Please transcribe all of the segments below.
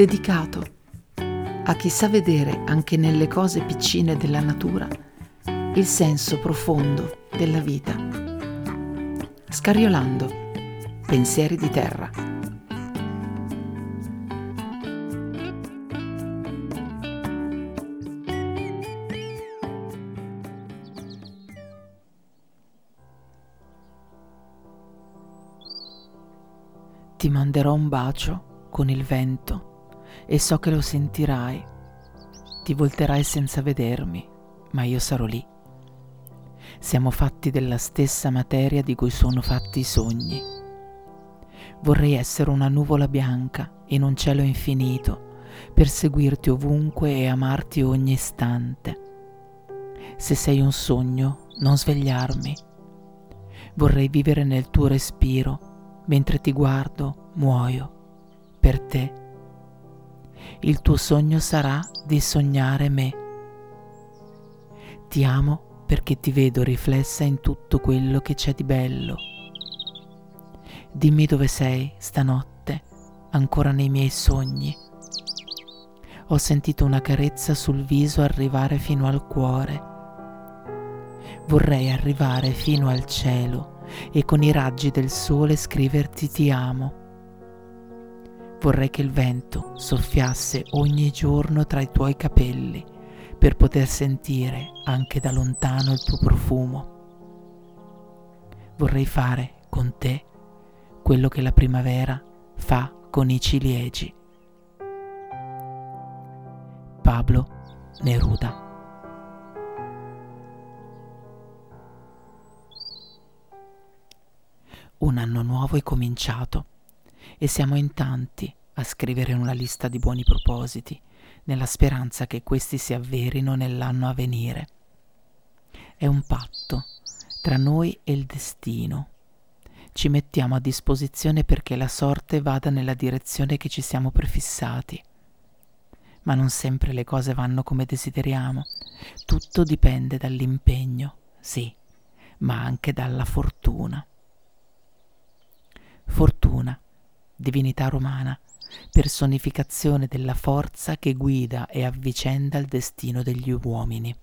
dedicato a chi sa vedere anche nelle cose piccine della natura il senso profondo della vita. Scariolando, pensieri di terra. Ti manderò un bacio con il vento e so che lo sentirai. Ti volterai senza vedermi, ma io sarò lì. Siamo fatti della stessa materia di cui sono fatti i sogni. Vorrei essere una nuvola bianca in un cielo infinito, per seguirti ovunque e amarti ogni istante. Se sei un sogno, non svegliarmi. Vorrei vivere nel tuo respiro mentre ti guardo muoio per te. Il tuo sogno sarà di sognare me. Ti amo perché ti vedo riflessa in tutto quello che c'è di bello. Dimmi dove sei stanotte, ancora nei miei sogni. Ho sentito una carezza sul viso arrivare fino al cuore. Vorrei arrivare fino al cielo e con i raggi del sole scriverti ti amo. Vorrei che il vento soffiasse ogni giorno tra i tuoi capelli per poter sentire anche da lontano il tuo profumo. Vorrei fare con te quello che la primavera fa con i ciliegi. Pablo Neruda Un anno nuovo è cominciato e siamo in tanti a scrivere una lista di buoni propositi, nella speranza che questi si avverino nell'anno a venire. È un patto tra noi e il destino. Ci mettiamo a disposizione perché la sorte vada nella direzione che ci siamo prefissati. Ma non sempre le cose vanno come desideriamo. Tutto dipende dall'impegno, sì, ma anche dalla fortuna. Fortuna, divinità romana, personificazione della forza che guida e avvicenda il destino degli uomini.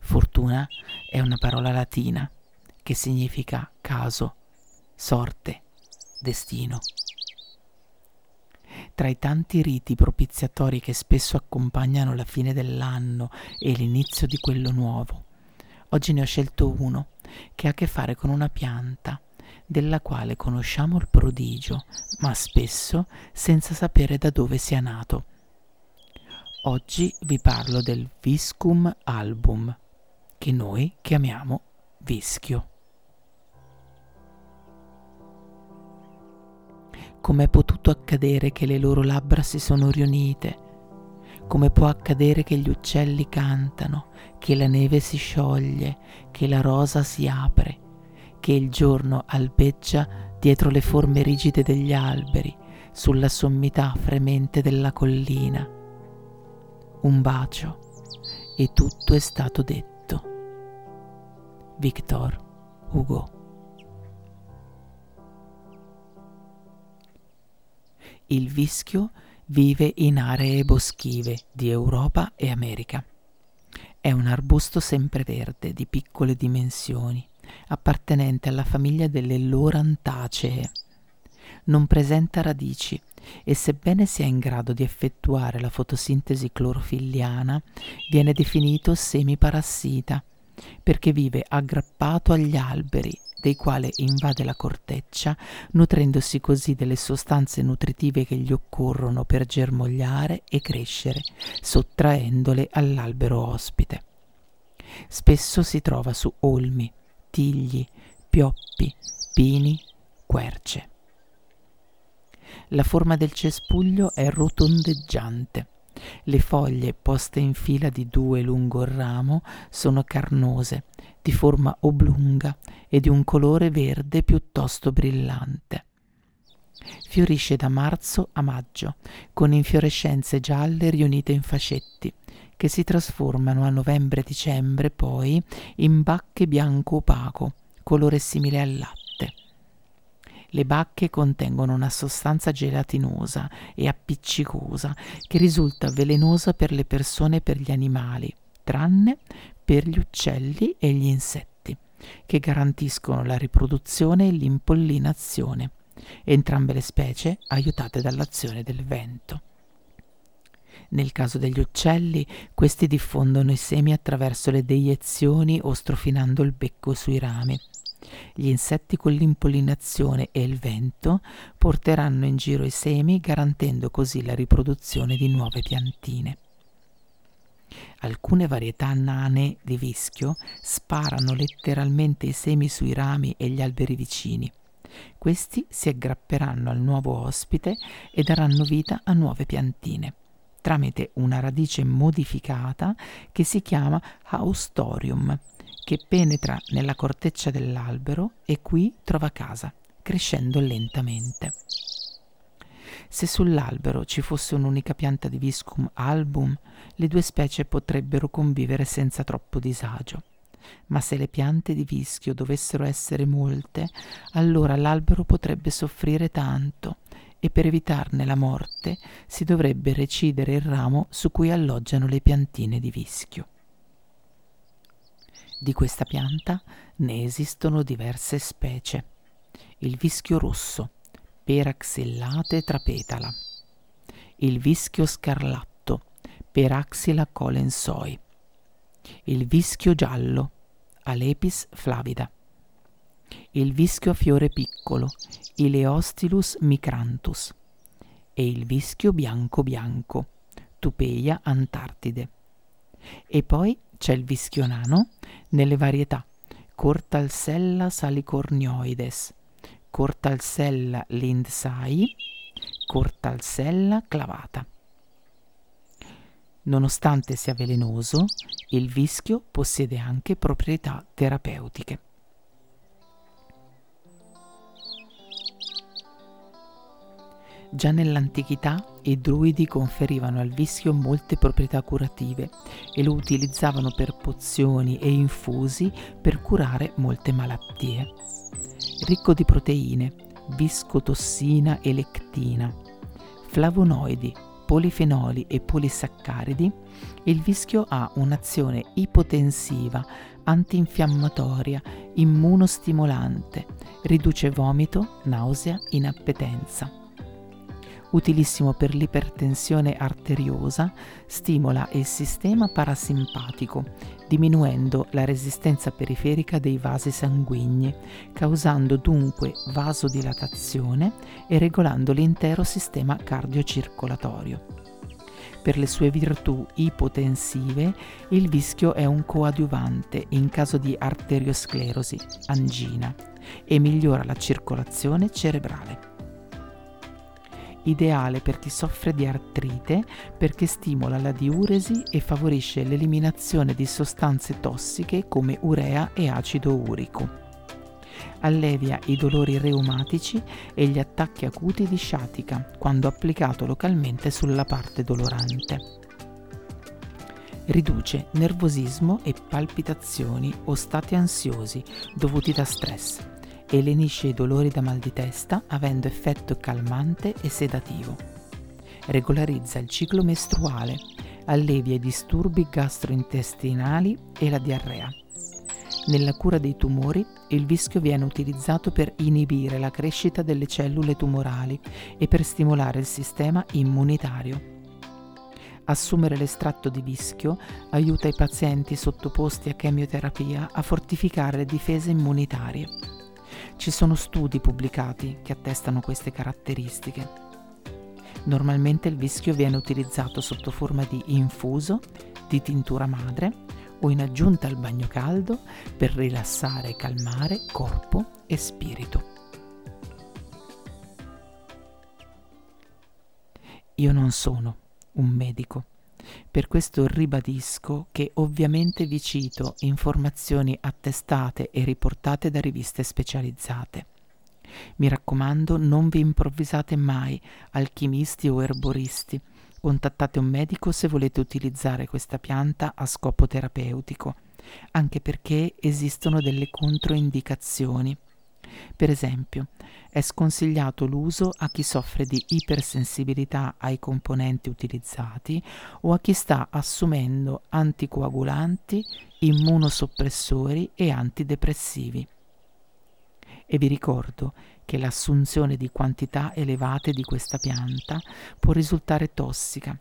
Fortuna è una parola latina che significa caso, sorte, destino. Tra i tanti riti propiziatori che spesso accompagnano la fine dell'anno e l'inizio di quello nuovo, oggi ne ho scelto uno che ha a che fare con una pianta della quale conosciamo il prodigio, ma spesso senza sapere da dove sia nato. Oggi vi parlo del Viscum album, che noi chiamiamo vischio. Come è potuto accadere che le loro labbra si sono riunite? Come può accadere che gli uccelli cantano, che la neve si scioglie, che la rosa si apre? Che il giorno albeggia dietro le forme rigide degli alberi, sulla sommità fremente della collina. Un bacio e tutto è stato detto. Victor Hugo Il vischio vive in aree boschive di Europa e America. È un arbusto sempreverde di piccole dimensioni appartenente alla famiglia delle Lorantacee. Non presenta radici e sebbene sia in grado di effettuare la fotosintesi clorofilliana, viene definito semiparassita perché vive aggrappato agli alberi dei quali invade la corteccia, nutrendosi così delle sostanze nutritive che gli occorrono per germogliare e crescere, sottraendole all'albero ospite. Spesso si trova su olmi, tigli, pioppi, pini, querce. La forma del cespuglio è rotondeggiante. Le foglie poste in fila di due lungo il ramo sono carnose, di forma oblunga e di un colore verde piuttosto brillante. Fiorisce da marzo a maggio, con infiorescenze gialle riunite in fascetti, che si trasformano a novembre-dicembre poi in bacche bianco opaco, colore simile al latte. Le bacche contengono una sostanza gelatinosa e appiccicosa che risulta velenosa per le persone e per gli animali, tranne per gli uccelli e gli insetti, che garantiscono la riproduzione e l'impollinazione, entrambe le specie aiutate dall'azione del vento. Nel caso degli uccelli, questi diffondono i semi attraverso le deiezioni o strofinando il becco sui rami. Gli insetti con l'impollinazione e il vento porteranno in giro i semi garantendo così la riproduzione di nuove piantine. Alcune varietà nane di vischio sparano letteralmente i semi sui rami e gli alberi vicini. Questi si aggrapperanno al nuovo ospite e daranno vita a nuove piantine tramite una radice modificata che si chiama haustorium, che penetra nella corteccia dell'albero e qui trova casa, crescendo lentamente. Se sull'albero ci fosse un'unica pianta di Viscum album, le due specie potrebbero convivere senza troppo disagio. Ma se le piante di vischio dovessero essere molte, allora l'albero potrebbe soffrire tanto e per evitarne la morte si dovrebbe recidere il ramo su cui alloggiano le piantine di vischio. Di questa pianta ne esistono diverse specie. Il vischio rosso, Peraxillate trapetala, il vischio scarlatto, Peraxila colensoi, il vischio giallo, Alepis flavida, il vischio a fiore piccolo, Ileostilus micranthus, e il vischio bianco bianco, Tupeia antartide. E poi c'è il vischio nano nelle varietà Cortalsella salicornioides, Cortalsella lindsai, Cortalsella clavata. Nonostante sia velenoso, il vischio possiede anche proprietà terapeutiche. Già nell'antichità i druidi conferivano al vischio molte proprietà curative e lo utilizzavano per pozioni e infusi per curare molte malattie. Ricco di proteine, viscotossina e lectina, flavonoidi, polifenoli e polisaccaridi, il vischio ha un'azione ipotensiva, antinfiammatoria, immunostimolante, riduce vomito, nausea, inappetenza utilissimo per l'ipertensione arteriosa, stimola il sistema parasimpatico, diminuendo la resistenza periferica dei vasi sanguigni, causando dunque vasodilatazione e regolando l'intero sistema cardiocircolatorio. Per le sue virtù ipotensive, il vischio è un coadiuvante in caso di arteriosclerosi, angina, e migliora la circolazione cerebrale ideale per chi soffre di artrite perché stimola la diuresi e favorisce l'eliminazione di sostanze tossiche come urea e acido urico. Allevia i dolori reumatici e gli attacchi acuti di sciatica quando applicato localmente sulla parte dolorante. Riduce nervosismo e palpitazioni o stati ansiosi dovuti da stress e lenisce i dolori da mal di testa avendo effetto calmante e sedativo. Regolarizza il ciclo mestruale, allevia i disturbi gastrointestinali e la diarrea. Nella cura dei tumori, il vischio viene utilizzato per inibire la crescita delle cellule tumorali e per stimolare il sistema immunitario. Assumere l'estratto di vischio aiuta i pazienti sottoposti a chemioterapia a fortificare le difese immunitarie. Ci sono studi pubblicati che attestano queste caratteristiche. Normalmente il vischio viene utilizzato sotto forma di infuso, di tintura madre o in aggiunta al bagno caldo per rilassare e calmare corpo e spirito. Io non sono un medico per questo ribadisco che ovviamente vi cito informazioni attestate e riportate da riviste specializzate. Mi raccomando, non vi improvvisate mai alchimisti o erboristi. Contattate un medico se volete utilizzare questa pianta a scopo terapeutico, anche perché esistono delle controindicazioni. Per esempio, è sconsigliato l'uso a chi soffre di ipersensibilità ai componenti utilizzati o a chi sta assumendo anticoagulanti, immunosoppressori e antidepressivi. E vi ricordo che l'assunzione di quantità elevate di questa pianta può risultare tossica,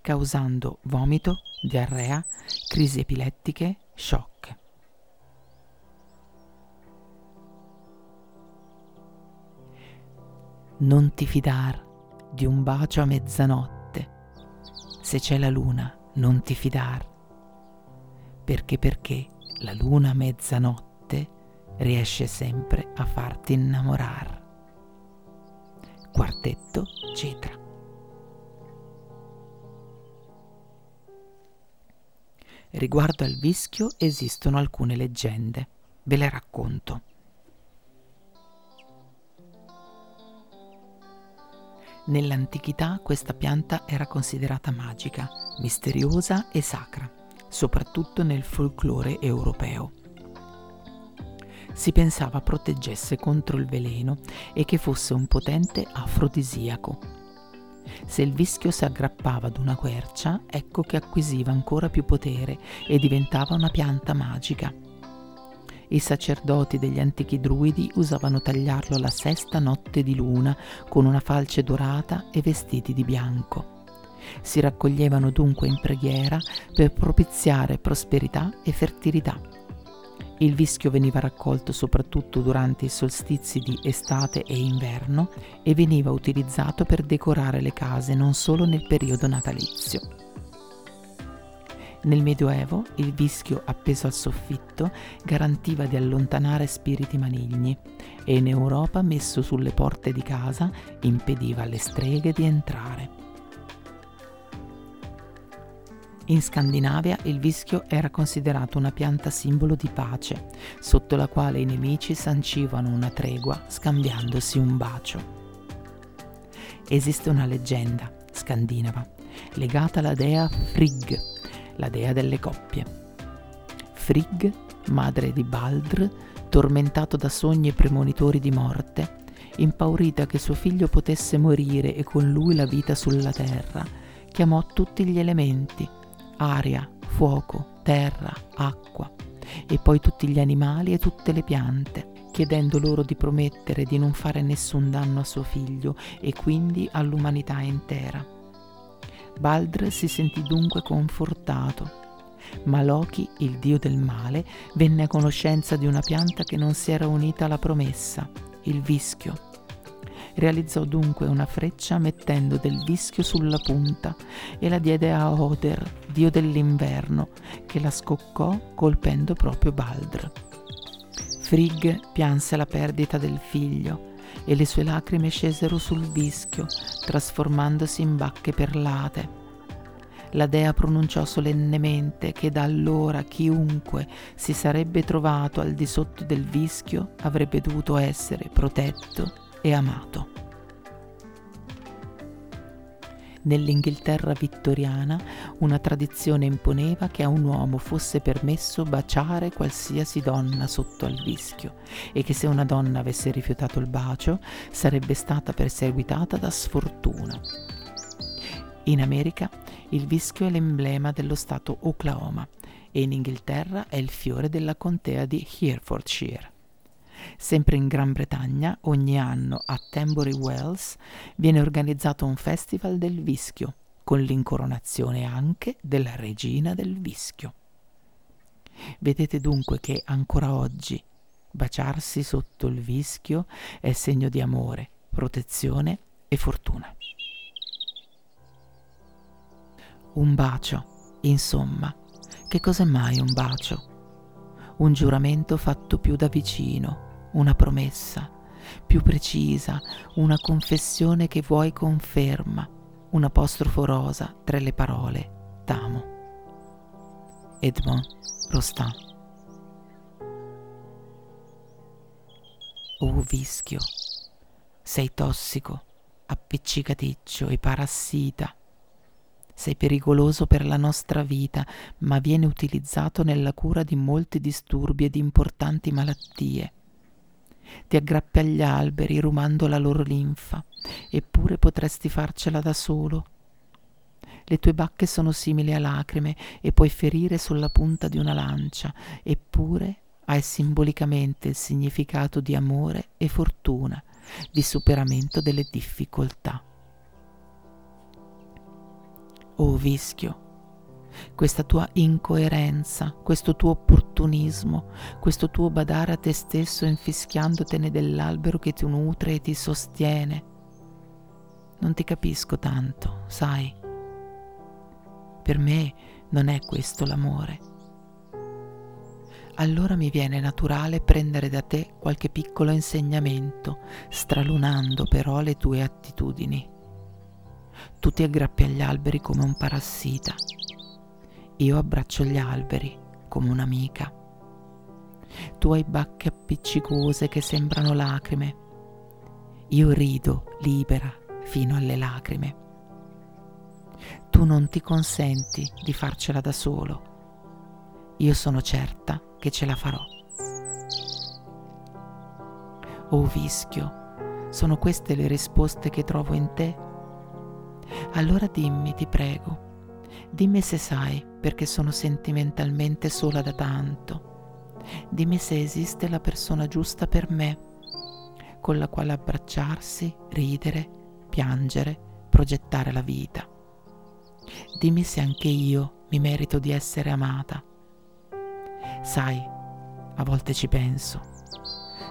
causando vomito, diarrea, crisi epilettiche, shock. Non ti fidar di un bacio a mezzanotte. Se c'è la luna, non ti fidar. Perché perché la luna a mezzanotte riesce sempre a farti innamorare. Quartetto Cetra. Riguardo al vischio esistono alcune leggende. Ve le racconto. Nell'antichità questa pianta era considerata magica, misteriosa e sacra, soprattutto nel folklore europeo. Si pensava proteggesse contro il veleno e che fosse un potente afrodisiaco. Se il vischio si aggrappava ad una quercia, ecco che acquisiva ancora più potere e diventava una pianta magica. I sacerdoti degli antichi druidi usavano tagliarlo la sesta notte di luna con una falce dorata e vestiti di bianco. Si raccoglievano dunque in preghiera per propiziare prosperità e fertilità. Il vischio veniva raccolto soprattutto durante i solstizi di estate e inverno e veniva utilizzato per decorare le case non solo nel periodo natalizio. Nel Medioevo il vischio appeso al soffitto garantiva di allontanare spiriti maligni e in Europa messo sulle porte di casa impediva alle streghe di entrare. In Scandinavia il vischio era considerato una pianta simbolo di pace, sotto la quale i nemici sancivano una tregua scambiandosi un bacio. Esiste una leggenda scandinava legata alla dea Frigg, la dea delle coppie. Frigg, madre di Baldr, tormentato da sogni premonitori di morte, impaurita che suo figlio potesse morire e con lui la vita sulla terra, chiamò tutti gli elementi, aria, fuoco, terra, acqua, e poi tutti gli animali e tutte le piante, chiedendo loro di promettere di non fare nessun danno a suo figlio e quindi all'umanità intera. Baldr si sentì dunque confortato. Ma Loki, il dio del male, venne a conoscenza di una pianta che non si era unita alla promessa, il vischio. Realizzò dunque una freccia mettendo del vischio sulla punta e la diede a Oder, dio dell'inverno, che la scoccò colpendo proprio Baldr. Frigg pianse la perdita del figlio e le sue lacrime scesero sul vischio, trasformandosi in bacche perlate. La dea pronunciò solennemente che da allora chiunque si sarebbe trovato al di sotto del vischio avrebbe dovuto essere protetto e amato. Nell'Inghilterra vittoriana una tradizione imponeva che a un uomo fosse permesso baciare qualsiasi donna sotto al vischio e che se una donna avesse rifiutato il bacio sarebbe stata perseguitata da sfortuna. In America il vischio è l'emblema dello stato Oklahoma e in Inghilterra è il fiore della contea di Herefordshire. Sempre in Gran Bretagna, ogni anno a Tambury Wells viene organizzato un festival del vischio, con l'incoronazione anche della regina del vischio. Vedete dunque che ancora oggi baciarsi sotto il vischio è segno di amore, protezione e fortuna. Un bacio, insomma, che cos'è mai un bacio? Un giuramento fatto più da vicino, una promessa più precisa, una confessione che vuoi conferma, un apostrofo rosa tra le parole t'amo. Edmond Rostand. Oh vischio, sei tossico, appiccicaticcio e parassita. Sei pericoloso per la nostra vita, ma viene utilizzato nella cura di molti disturbi e di importanti malattie Ti aggrappi agli alberi rumando la loro linfa, eppure potresti farcela da solo. Le tue bacche sono simili a lacrime e puoi ferire sulla punta di una lancia, eppure hai simbolicamente il significato di amore e fortuna, di superamento delle difficoltà. Oh vischio, questa tua incoerenza, questo tuo opportunismo, questo tuo badare a te stesso infischiandotene dell'albero che ti nutre e ti sostiene. Non ti capisco tanto, sai. Per me non è questo l'amore. Allora mi viene naturale prendere da te qualche piccolo insegnamento, stralunando però le tue attitudini. Tu ti aggrappi agli alberi come un parassita io abbraccio gli alberi come un'amica. Tu hai bacche appiccicose che sembrano lacrime. Io rido libera fino alle lacrime. Tu non ti consenti di farcela da solo. Io sono certa che ce la farò. Oh vischio, sono queste le risposte che trovo in te? Allora dimmi, ti prego, Dimmi se sai perché sono sentimentalmente sola da tanto. Dimmi se esiste la persona giusta per me, con la quale abbracciarsi, ridere, piangere, progettare la vita. Dimmi se anche io mi merito di essere amata. Sai, a volte ci penso,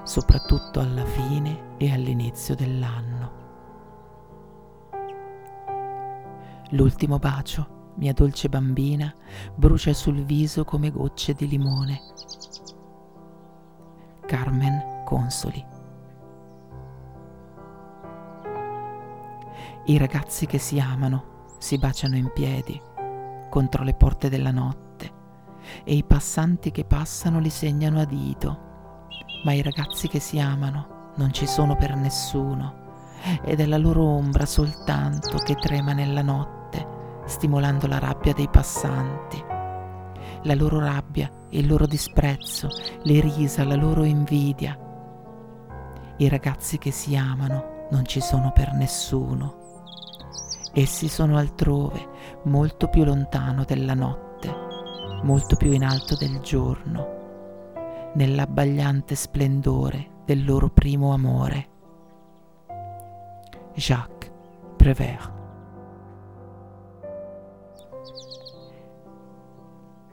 soprattutto alla fine e all'inizio dell'anno. L'ultimo bacio mia dolce bambina, brucia sul viso come gocce di limone. Carmen Consoli. I ragazzi che si amano si baciano in piedi contro le porte della notte e i passanti che passano li segnano a dito, ma i ragazzi che si amano non ci sono per nessuno ed è la loro ombra soltanto che trema nella notte stimolando la rabbia dei passanti. La loro rabbia, il loro disprezzo, le risa, la loro invidia. I ragazzi che si amano non ci sono per nessuno. Essi sono altrove, molto più lontano della notte, molto più in alto del giorno, nell'abbagliante splendore del loro primo amore. Jacques Prévert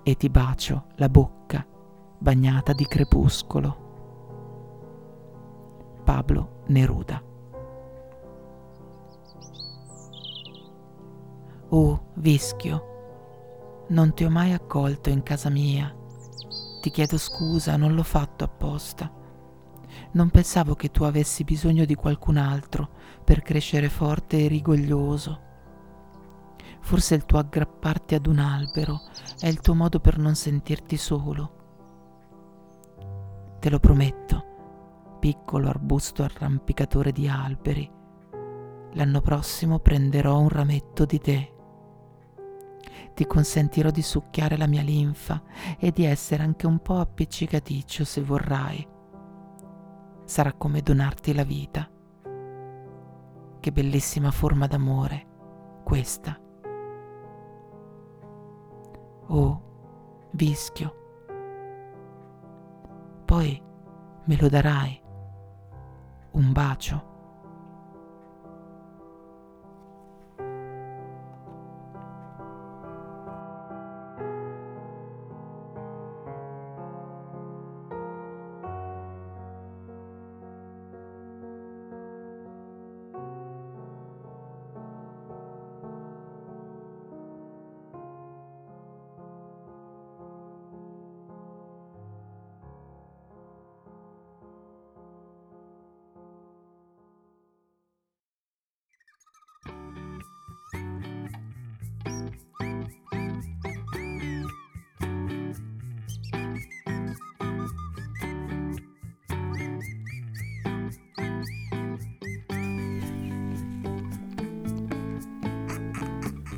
e ti bacio la bocca bagnata di crepuscolo. Pablo Neruda. Oh, Vischio, non ti ho mai accolto in casa mia. Ti chiedo scusa, non l'ho fatto apposta. Non pensavo che tu avessi bisogno di qualcun altro per crescere forte e rigoglioso. Forse il tuo aggrapparti ad un albero è il tuo modo per non sentirti solo. Te lo prometto, piccolo arbusto arrampicatore di alberi, l'anno prossimo prenderò un rametto di te. Ti consentirò di succhiare la mia linfa e di essere anche un po' appiccicaticcio se vorrai. Sarà come donarti la vita. Che bellissima forma d'amore questa oh vischio. Poi me lo darai, un bacio.